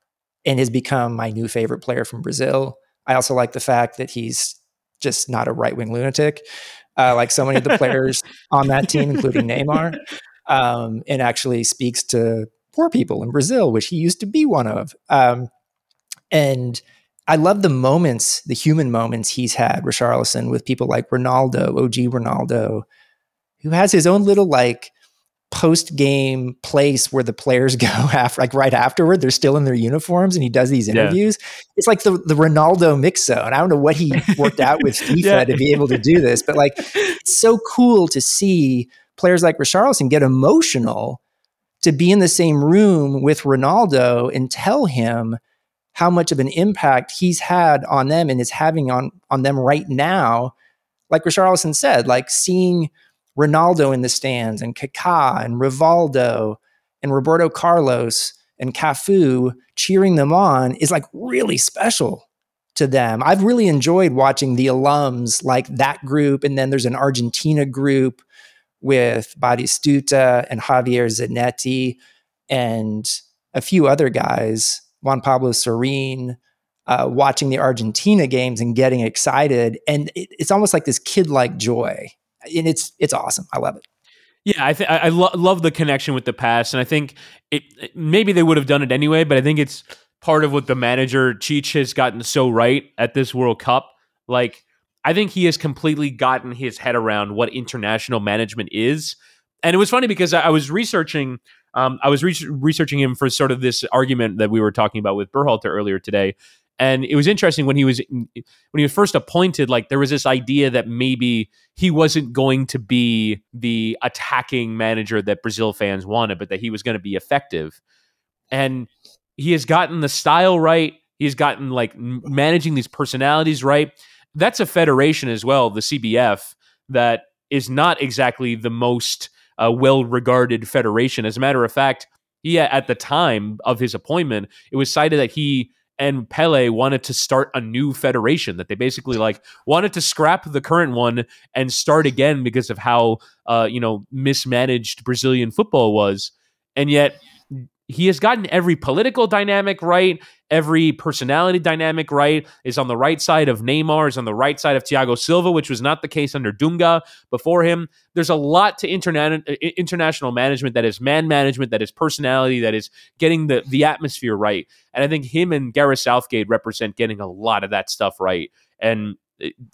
and has become my new favorite player from Brazil. I also like the fact that he's just not a right wing lunatic, uh, like so many of the players [LAUGHS] on that team, including Neymar, um, and actually speaks to poor people in Brazil, which he used to be one of. Um, and I love the moments, the human moments he's had, Richarlison, with people like Ronaldo, OG Ronaldo, who has his own little like post game place where the players [LAUGHS] go after, like right afterward. They're still in their uniforms, and he does these interviews. Yeah. It's like the the Ronaldo mix zone. I don't know what he worked out with [LAUGHS] FIFA yeah. to be able to do this, but like it's so cool to see players like Richarlison get emotional to be in the same room with Ronaldo and tell him how much of an impact he's had on them and is having on on them right now. Like Richarlison said, like seeing Ronaldo in the stands and Kaká and Rivaldo and Roberto Carlos and Cafu cheering them on is like really special to them. I've really enjoyed watching the alums like that group. And then there's an Argentina group with Batistuta and Javier Zanetti and a few other guys, Juan Pablo Sorin, uh, watching the Argentina games and getting excited. And it, it's almost like this kid like joy and it's it's awesome. I love it. Yeah, I think I lo- love the connection with the past, and I think it maybe they would have done it anyway, but I think it's part of what the manager Tite has gotten so right at this World Cup. Like, I think he has completely gotten his head around what international management is, and it was funny because I, I was researching. Um, I was re- researching him for sort of this argument that we were talking about with Berhalter earlier today, and it was interesting when he was when he was first appointed. Like there was this idea that maybe he wasn't going to be the attacking manager that Brazil fans wanted, but that he was going to be effective. And he has gotten the style right. He's gotten like managing these personalities right. That's a federation as well, the CBF, that is not exactly the most uh, well regarded federation. As a matter of fact, he at the time of his appointment, it was cited that he and Pele wanted to start a new federation that they basically like wanted to scrap the current one and start again because of how uh, you know mismanaged Brazilian football was. And yet he has gotten every political dynamic right, every personality dynamic right, is on the right side of Neymar, is on the right side of Thiago Silva, which was not the case under Dunga before him. There's a lot to interna- uh, international management that is man management, that is personality, that is getting the, the atmosphere right. And I think him and Gareth Southgate represent getting a lot of that stuff right. And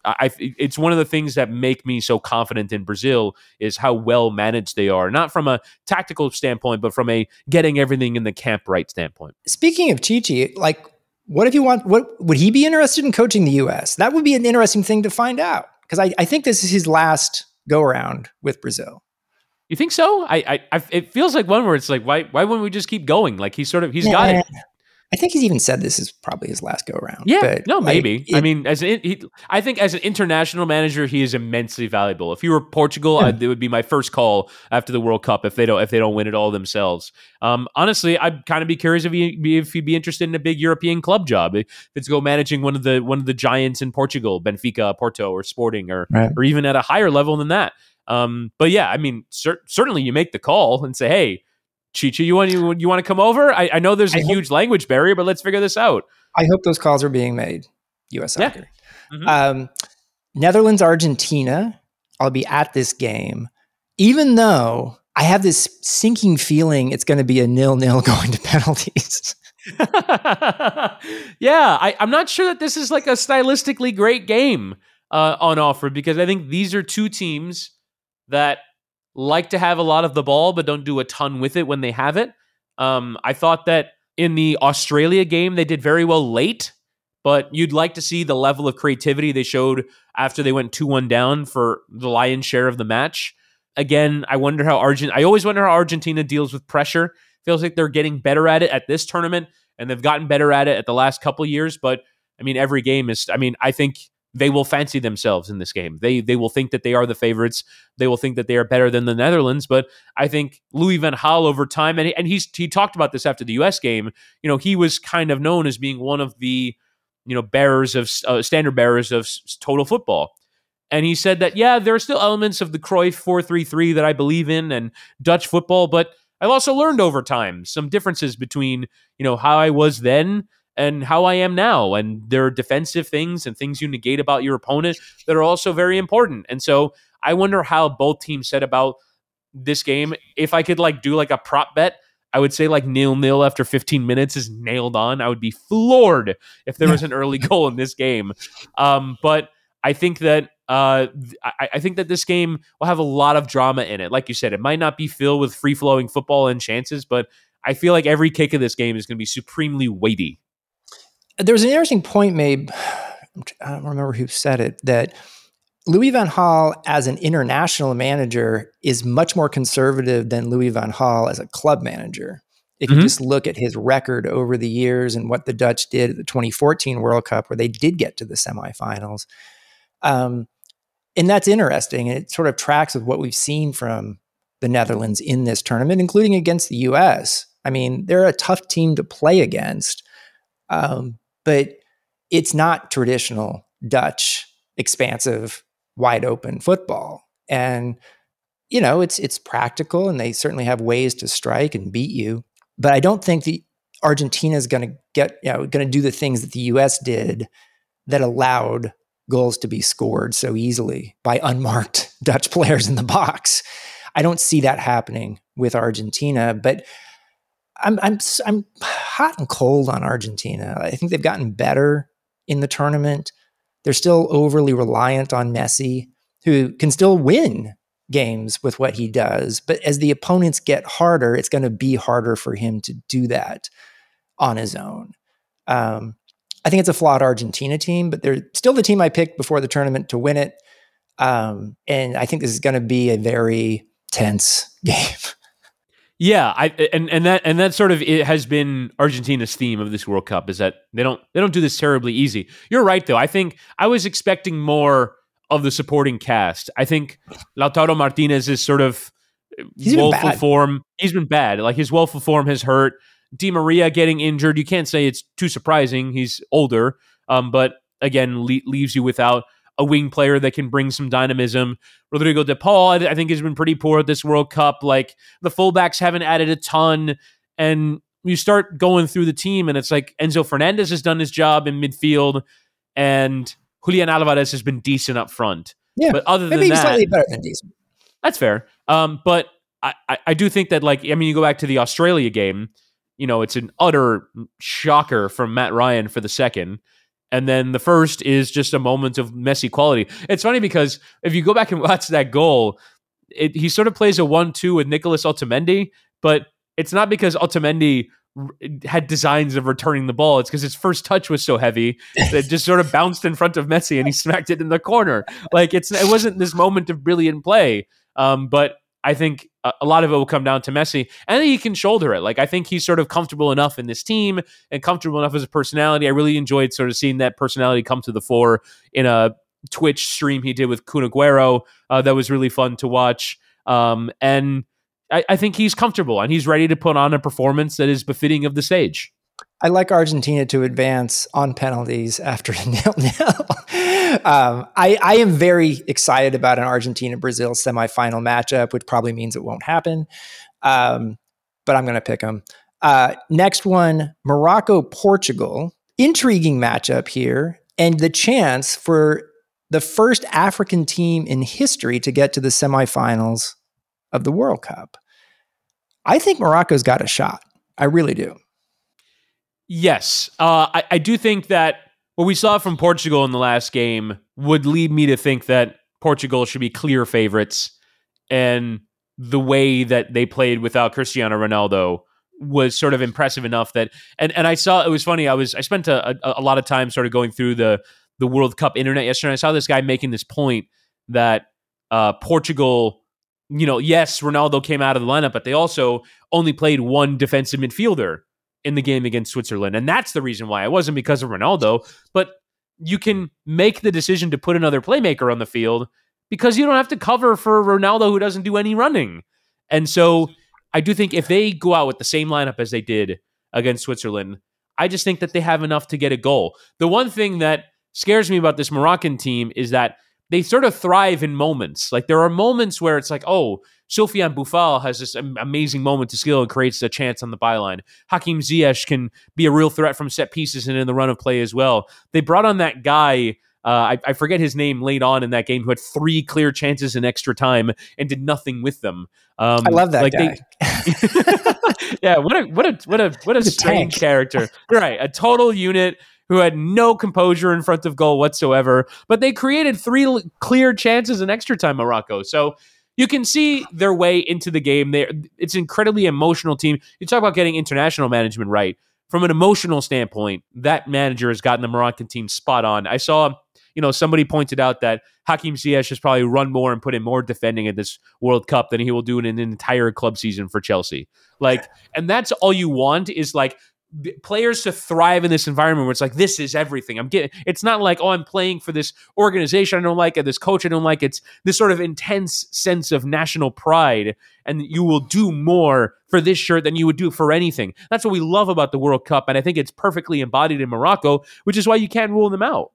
I, it's one of the things that make me so confident in Brazil is how well managed they are, not from a tactical standpoint, but from a getting everything in the camp right standpoint. Speaking of Tite, like, what if you want? What would he be interested in coaching the U.S.? That would be an interesting thing to find out because I, I think this is his last go around with Brazil. You think so? I, I, I, it feels like one where it's like, why, why wouldn't we just keep going? Like he's sort of, he's yeah. got it. I think he's even said this is probably his last go around. Yeah, but no, maybe. Like, it, I mean, as an, he, I think as an international manager, he is immensely valuable. If you were Portugal. I, it would be my first call after the World Cup if they don't if they don't win it all themselves. Um, honestly, I'd kind of be curious if he if he'd be interested in a big European club job. If it's go managing one of the one of the giants in Portugal, Benfica, Porto, or Sporting, or right. or even at a higher level than that. Um, but yeah, I mean, cer- certainly you make the call and say, hey Chicha, you want you, you want to come over? I, I know there's a I huge hope, language barrier, but let's figure this out. I hope those calls are being made. U.S. Soccer. Yeah. Mm-hmm. Um, Netherlands, Argentina. I'll be at this game, even though I have this sinking feeling it's going to be a nil-nil [LAUGHS] going to penalties. [LAUGHS] yeah, I, am not sure that this is like a stylistically great game uh, on offer because I think these are two teams that like to have a lot of the ball, but don't do a ton with it when they have it. Um, I thought that in the Australia game, they did very well late, but you'd like to see the level of creativity they showed after they went 2 1 down for the lion's share of the match. Again, I wonder how Argent. I always wonder how Argentina deals with pressure. Feels like they're getting better at it at this tournament, and they've gotten better at it at the last couple years. But I mean, every game is. I mean, I think they will fancy themselves in this game. They they will think that they are the favorites. They will think that they are better than the Netherlands. But I think Louis Van Gaal over time, and and he's he talked about this after the U.S. game. You know, he was kind of known as being one of the you know bearers of uh, standard bearers of total football. And he said that yeah, there are still elements of the Cruyff four three three that I believe in and Dutch football, but I've also learned over time some differences between you know how I was then and how I am now. And there are defensive things and things you negate about your opponent that are also very important. And so I wonder how both teams said about this game. If I could like do like a prop bet, I would say like nil nil after 15 minutes is nailed on. I would be floored if there was an [LAUGHS] early goal in this game. Um, but I think that uh, I, I, think that this game will have a lot of drama in it. Like you said, it might not be filled with free flowing football and chances, but I feel like every kick of this game is going to be supremely weighty. There's an interesting point made. [SIGHS] I don't remember who said it that Louis Van Gaal as an international manager is much more conservative than Louis Van Gaal as a club manager. If mm-hmm. you just look at his record over the years and what the Dutch did at the 2014 World Cup, where they did get to the semifinals, um, and that's interesting. And it sort of tracks with what we've seen from the Netherlands in this tournament, including against the U.S. I mean, they're a tough team to play against. Um, but it's not traditional Dutch expansive wide open football and you know it's it's practical and they certainly have ways to strike and beat you but I don't think the Argentina is going to get you know going to do the things that the US did that allowed goals to be scored so easily by unmarked [LAUGHS] Dutch players in the box. I don't see that happening with Argentina, but I'm I'm I'm hot and cold on Argentina. I think they've gotten better in the tournament. They're still overly reliant on Messi, who can still win games with what he does. But as the opponents get harder, it's going to be harder for him to do that on his own. Um, I think it's a flawed Argentina team, but they're still the team I picked before the tournament to win it. Um, and I think this is going to be a very tense [LAUGHS] game. Yeah, I and and that and that sort of it has been Argentina's theme of this World Cup is that they don't they don't do this terribly easy. You're right though. I think I was expecting more of the supporting cast. I think Lautaro Martinez is sort of He's woeful form. He's been bad. Like his woeful form has hurt. Di Maria getting injured. You can't say it's too surprising. He's older, um, but again le- leaves you without a wing player that can bring some dynamism. Rodrigo De Paul, I, I think, has been pretty poor at this World Cup. Like the fullbacks haven't added a ton, and you start going through the team, and it's like Enzo Fernandez has done his job in midfield, and Julian Alvarez has been decent up front. Yeah, but other than that, slightly better than decent. That's fair. Um, but I, I, I do think that like I mean, you go back to the Australia game. You know, it's an utter shocker from Mat Ryan for the second. And then the first is just a moment of Messi quality. It's funny because if you go back and [LAUGHS] watch that goal, it, he sort of plays a one-two with Nicholas Otamendi, but it's not because Otamendi had designs of returning the ball. It's because his first touch was so heavy that it just sort of bounced in front of Messi and he [LAUGHS] smacked it in the corner. Like it's it wasn't this moment of brilliant play. Um, but I think a lot of it will come down to Messi, and he can shoulder it. Like I think he's sort of comfortable enough in this team and comfortable enough as a personality. I really enjoyed sort of seeing that personality come to the fore in a Twitch stream he did with Kun Aguero. Uh, that was really fun to watch. Um, and I, I think he's comfortable and he's ready to put on a performance that is befitting of the stage. I like Argentina to advance on penalties after [LAUGHS] nil nil. um, I, I am very excited about an Argentina Brazil semifinal matchup, which probably means it won't happen. Um, but I'm going to pick them. Uh, next one Morocco Portugal. Intriguing matchup here, and the chance for the first African team in history to get to the semifinals of the World Cup. I think Morocco's got a shot. I really do. Yes, uh, I, I do think that what we saw from Portugal in the last game would lead me to think that Portugal should be clear favorites, and the way that they played without Cristiano Ronaldo was sort of impressive enough that and and I saw it was funny. I was I spent a, a, a lot of time sort of going through the the World Cup internet yesterday. I saw this guy making this point that uh, Portugal, you know, yes, Ronaldo came out of the lineup, but they also only played one defensive midfielder in the game against Switzerland. And that's the reason why. It wasn't because of Ronaldo, but you can make the decision to put another playmaker on the field because you don't have to cover for Ronaldo who doesn't do any running. And so I do think if they go out with the same lineup as they did against Switzerland, I just think that they have enough to get a goal. The one thing that scares me about this Moroccan team is that they sort of thrive in moments. Like there are moments where it's like, oh, Sofiane Boufal has this amazing moment to skill and creates a chance on the byline. Hakim Ziyech can be a real threat from set pieces and in the run of play as well. They brought on that guy. Uh, I, I, forget his name late on in that game who had three clear chances in extra time and did nothing with them. Um, I love that like guy. They, [LAUGHS] yeah, what a what a what a what a strange tank. character. Right, a total unit who had no composure in front of goal whatsoever. But they created three clear chances in extra time, Morocco. So you can see their way into the game. There, it's an incredibly emotional team. You talk about getting international management right. From an emotional standpoint, that manager has gotten the Moroccan team spot on. I saw, you know, somebody pointed out that Hakim Ziyech has probably run more and put in more defending at this World Cup than he will do in an entire club season for Chelsea. Like, and that's all you want is like players to thrive in this environment where it's like this is everything i'm getting it's not like oh i'm playing for this organization i don't like it this coach i don't like it's this sort of intense sense of national pride and you will do more for this shirt than you would do for anything that's what we love about the world cup and i think it's perfectly embodied in morocco which is why you can't rule them out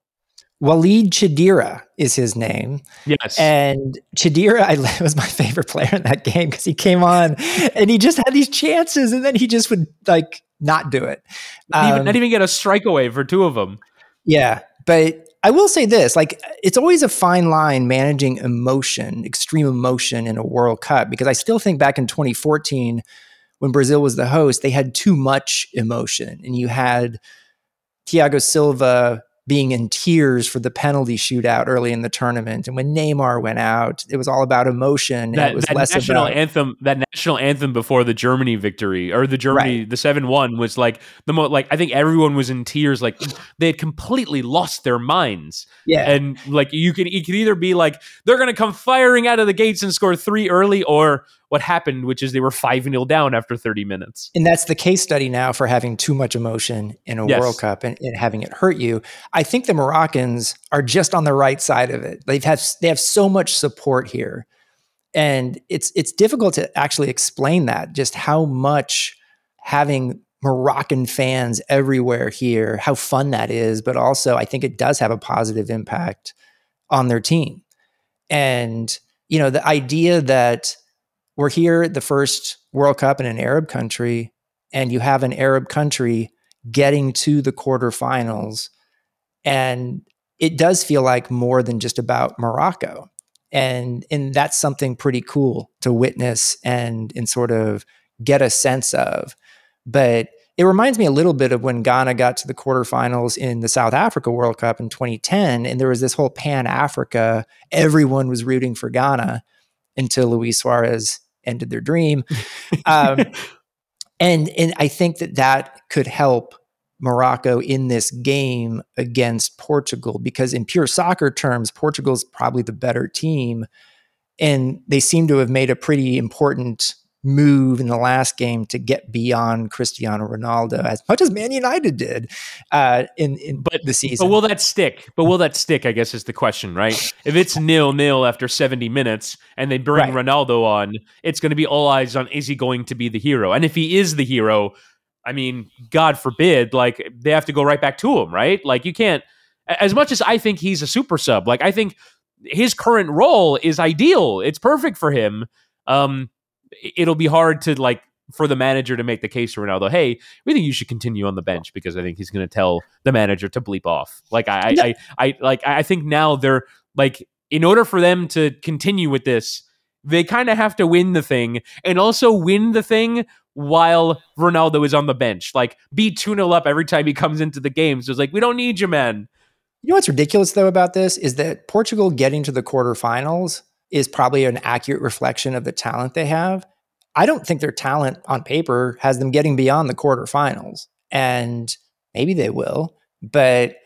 Walid Chedira is his name. Yes. And Chedira I, [LAUGHS] was my favorite player in that game because he came on and he just had these chances and then he just would like not do it. Not, um, even, not even get a strike away for two of them. Yeah. But I will say this like, it's always a fine line managing emotion, extreme emotion in a World Cup, because I still think back in 2014, when Brazil was the host, they had too much emotion. And you had Thiago Silva being in tears for the penalty shootout early in the tournament. And when Neymar went out, it was all about emotion. That, it was that national about, anthem, that national anthem before the Germany victory or the Germany, right. the 7 1 was like the most, like, I think everyone was in tears. Like they had completely lost their minds. Yeah. And like you can, you can either be like, they're going to come firing out of the gates and score three early or, what happened, which is they were 5 0 down after 30 minutes. And that's the case study now for having too much emotion in a yes. World Cup and, and, having it hurt you. I think the Moroccans are just on the right side of it. They've have, they have so much support here. And it's it's difficult to actually explain that, just how much having Moroccan fans everywhere here, how fun that is, but also I think it does have a positive impact on their team. And, you know, the idea that we're here at the first World Cup in an Arab country, and you have an Arab country getting to the quarterfinals. And it does feel like more than just about Morocco. And, and that's something pretty cool to witness and, and sort of get a sense of. But it reminds me a little bit of when Ghana got to the quarterfinals in the South Africa World Cup in 2010. And there was this whole Pan Africa, everyone was rooting for Ghana until Luis Suarez ended their dream. [LAUGHS] Um, and and I think that that could help Morocco in this game against Portugal because in pure soccer terms, Portugal's probably the better team, and they seem to have made a pretty important move in the last game to get beyond Cristiano Ronaldo, as much as Man United did uh, in in but, the season. But will that stick? But will that stick? I guess is the question, right? If it's nil nil after seventy minutes and they bring right. Ronaldo on, it's going to be all eyes on is he going to be the hero? And if he is the hero, I mean, God forbid, like they have to go right back to him, right? Like you can't. As much as I think he's a super sub, like I think his current role is ideal. It's perfect for him. Um, it'll be hard to like for the manager to make the case for Ronaldo. Hey, we think you should continue on the bench because I think he's going to tell the manager to bleep off. Like I, I, I, I, like I think now they're like in order for them to continue with this, they kind of have to win the thing and also win the thing while Ronaldo is on the bench. Like be 2 0 up every time he comes into the game. So it's like, we don't need you, man. You know what's ridiculous though about this is that Portugal getting to the quarterfinals is probably an accurate reflection of the talent they have. I don't think their talent on paper has them getting beyond the quarterfinals. And maybe they will, but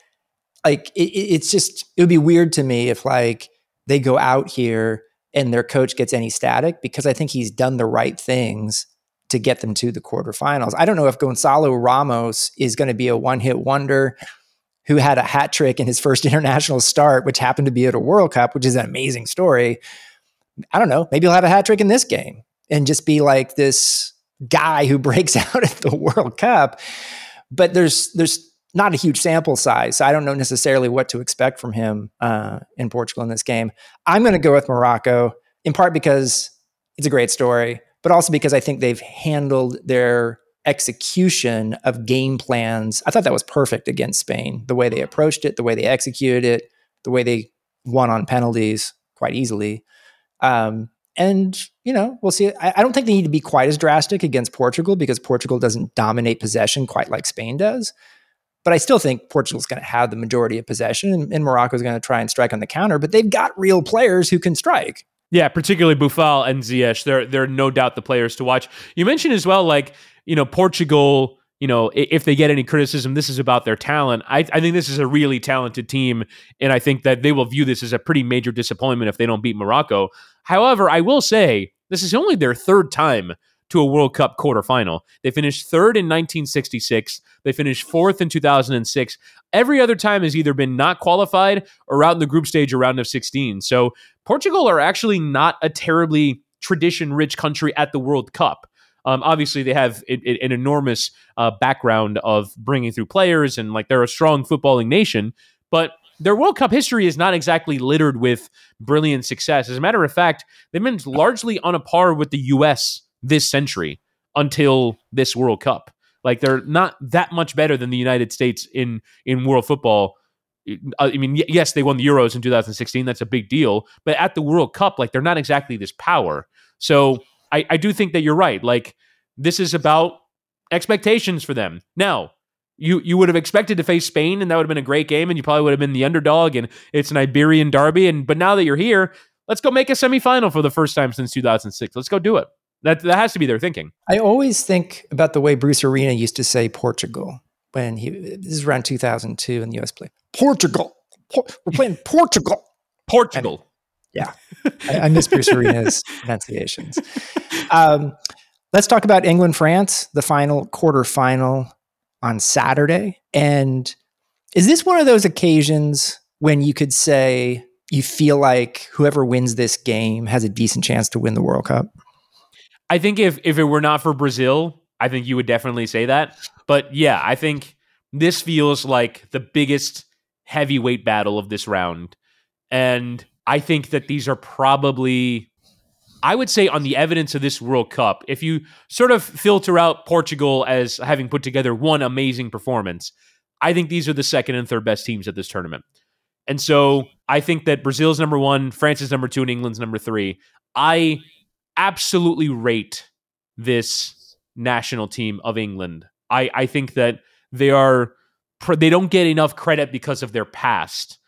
like it, it's just it would be weird to me if like they go out here and their coach gets any static because I think he's done the right things to get them to the quarterfinals. I don't know if Gonzalo Ramos is going to be a one hit wonder who had a hat trick in his first [LAUGHS] international start, which happened to be at a World Cup, which is an amazing story. I don't know. Maybe he'll have a hat trick in this game and just be like this guy who [LAUGHS] breaks out at the World Cup. But there's there's not a huge sample size, so I don't know necessarily what to expect from him uh, in Portugal in this game. I'm going to go with Morocco in part because it's a great story, but also because I think they've handled their execution of game plans. I thought that was perfect against Spain. The way they approached it, the way they executed it, the way they won on penalties quite easily. Um, and you know, we'll see. I, I, don't think they need to be quite as drastic against Portugal because Portugal doesn't dominate possession quite like Spain does. But I still think Portugal's going to have the majority of possession, and, and Morocco's going to try and strike on the counter. But they've got real players who can strike. Yeah, particularly Boufal and Ziyech. They're they're no doubt the players to watch. You mentioned as well, like you know, Portugal, you know, if they get any criticism, this is about their talent. I, I think this is a really talented team, and I think that they will view this as a pretty major disappointment if they don't beat Morocco. However, I will say this is only their third time to a World Cup quarterfinal. They finished third in 1966. They finished fourth in 2006. Every other time has either been not qualified or out in the group stage or round of 16. So Portugal are actually not a terribly tradition rich country at the World Cup. Um, obviously, they have it, it, an enormous uh, background of bringing through players and like they're a strong footballing nation, but their World Cup history is not exactly littered with brilliant success. As a matter of fact, they've been largely on a par with the U.S. this century until this World Cup. Like they're not that much better than the United States in in world football. I mean, yes, they won the Euros in 2016. That's a big deal. But at the World Cup, like they're not exactly this power. So I, I do think that you're right. Like this is about expectations for them. Now, you you would have expected to face Spain, and that would have been a great game, and you probably would have been the underdog, and it's an Iberian derby. And but now that you're here, let's go make a semifinal for the first time since 2006. Let's go do it. That that has to be their thinking. I always think about the way Bruce Arena used to say Portugal when he this is around 2002 in the US play. Portugal. Por- we're playing Portugal. Portugal. Yeah, [LAUGHS] I, I miss Bruce Arena's [LAUGHS] pronunciations. Um, let's talk about England France, the final quarter final on Saturday. And is this one of those occasions when you could say you feel like whoever wins this game has a decent chance to win the World Cup? I think if if it were not for Brazil, I think you would definitely say that. But yeah, I think this feels like the biggest heavyweight battle of this round. And I think that these are probably, I would say, on the evidence of this World Cup, if you sort of filter out Portugal as having put together one amazing performance, I think these are the second and third best teams at this tournament. And so I think that Brazil's number one, France is number two, and England's number three. I absolutely rate this national team of England. I, I think that they are they don't get enough credit because of their past.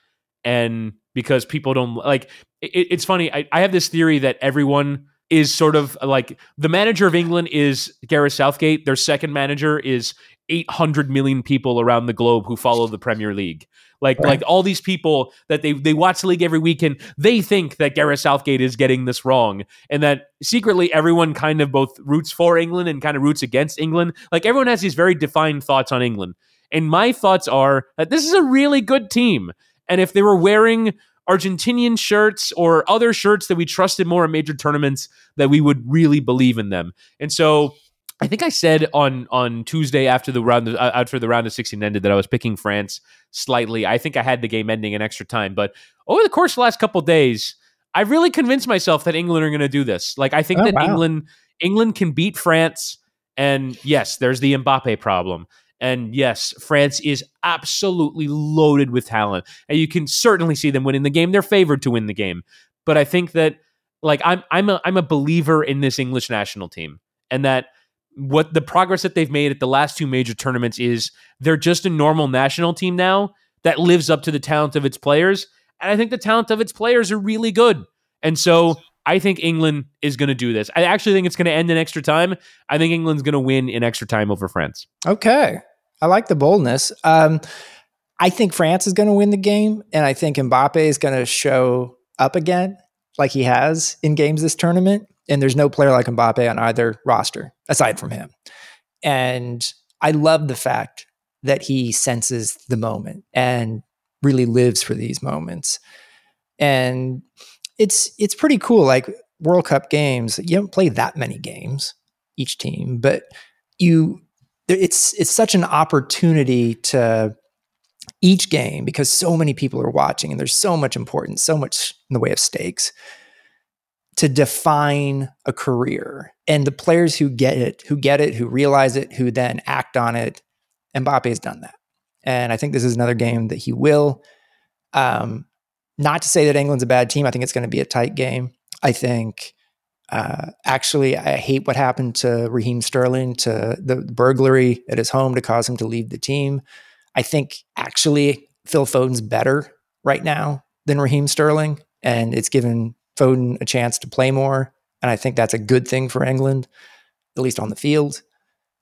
And because people don't like it, it's funny I, I have this theory that everyone is sort of like the manager of England is Gareth Southgate. Their second manager is 800 million people around the globe who follow the Premier League. Like right. like all these people that they they watch the league every weekend, they think that Gareth Southgate is getting this wrong, and that secretly everyone kind of both roots for England and kind of roots against England. Like everyone has these very defined thoughts on England, and my thoughts are that this is a really good team, and if they were wearing Argentinian shirts or other shirts that we trusted more in major tournaments, that we would really believe in them. And so I think I said on on Tuesday after the round uh, after the round of 16 ended that I was picking France slightly. I think I had the game ending in extra time, but over the course of the last couple days, I really convinced myself that England are going to do this. Like I think oh, that wow. England England can beat France and yes, there's the Mbappe problem. And yes, France is absolutely loaded with talent. And you can certainly see them winning the game. They're favored to win the game. But I think that like I'm I'm a I'm a believer in this English national team and that what the progress that they've made at the last two major tournaments is they're just a normal national team now that lives up to the talent of its players. And I think the talent of its players are really good. And so I think England is going to do this. I actually think it's going to end in extra time. I think England's going to win in extra time over France. Okay. I like the boldness. Um, I think France is going to win the game, and I think Mbappe is going to show up again like he has in games this tournament. And there's no player like Mbappe on either roster aside from him. And I love the fact that he senses the moment and really lives for these moments. And it's it's pretty cool. Like World Cup games, you don't play that many games each team, but you it's it's such an opportunity to each game because so many people are watching and there's so much importance, so much in the way of stakes to define a career. And the players who get it, who get it, who realize it, who then act on it, Mbappe has done that. And I think this is another game that he will. Um, not to say that England's a bad team. I think it's going to be a tight game. I think uh, actually, I hate what happened to Raheem Sterling, to the burglary at his home to cause him to leave the team. I think actually Phil Foden's better right now than Raheem Sterling, and it's given Foden a chance to play more. And I think that's a good thing for England, at least on the field.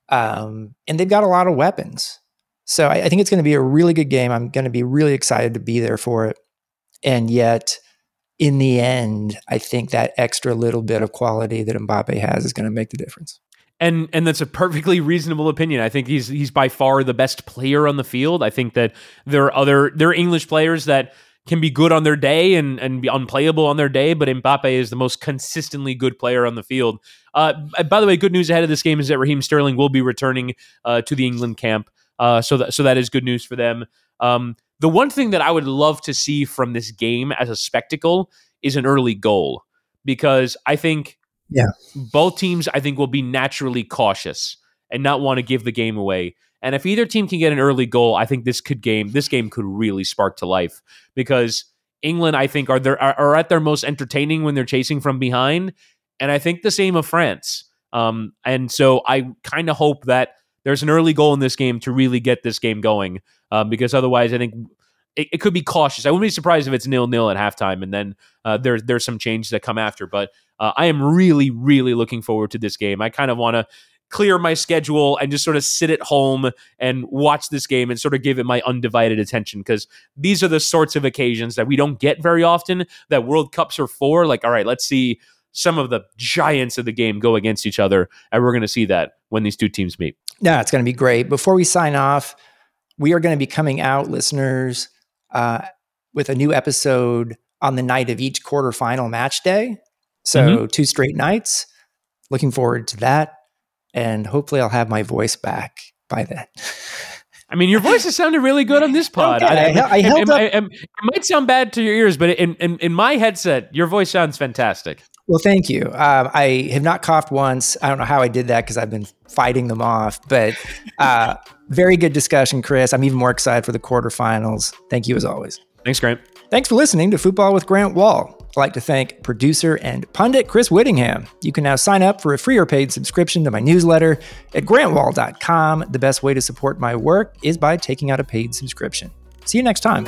Um, and they've got a lot of weapons. So I, I think it's going to be a really good game. I'm going to be really excited to be there for it. And yet, in the end, I think that extra little bit of quality that Mbappe has is going to make the difference. And and that's a perfectly reasonable opinion. I think he's he's by far the best player on the field. I think that there are other there are English players that can be good on their day and, and be unplayable on their day, but Mbappe is the most consistently good player on the field. Uh, by the way, good news ahead of this game is that Raheem Sterling will be returning uh, to the England camp, uh, so that so that is good news for them. Um, the one thing that I would love to see from this game as a spectacle is an early goal because I think yeah. both teams I think will be naturally cautious and not want to give the game away. And if either team can get an early goal, I think this could game this game could really spark to life because England I think are there are, are at their most entertaining when they're chasing from behind, and I think the same of France. Um, and so I kind of hope that there's an early goal in this game to really get this game going um, because otherwise, I think it, it, could be cautious. I wouldn't be surprised if it's nil nil at halftime, and then uh, there's there's some changes that come after. But uh, I am really really looking forward to this game. I kind of want to clear my schedule and just sort of sit at home and watch this game and sort of give it my undivided attention because these are the sorts of occasions that we don't get very often that World Cups are for. Like, all right, let's see some of the giants of the game go against each other, and we're going to see that when these two teams meet. Yeah, it's going to be great. Before we sign off, we are going to be coming out, listeners, uh, with a new episode on the night of each quarterfinal match day. So, mm-hmm. two straight nights. Looking forward to that. And hopefully, I'll have my voice back by then. I mean, your voice has sounded really good on this pod. Okay, I, I, I held up. it might sound bad to your ears, but in, in, in my headset, your voice sounds fantastic. Well, thank you. Um, I have not coughed once. I don't know how I did that because I've been fighting them off. But uh, very good discussion, Chris. I'm even more excited for the quarterfinals. Thank you as always. Thanks, Grant. Thanks for listening to Football with Grant Wahl. I'd like to thank producer and pundit Chris Wittyngham. You can now sign up for a free or paid subscription to my newsletter at grantwahl.com. The best way to support my work is by taking out a paid subscription. See you next time.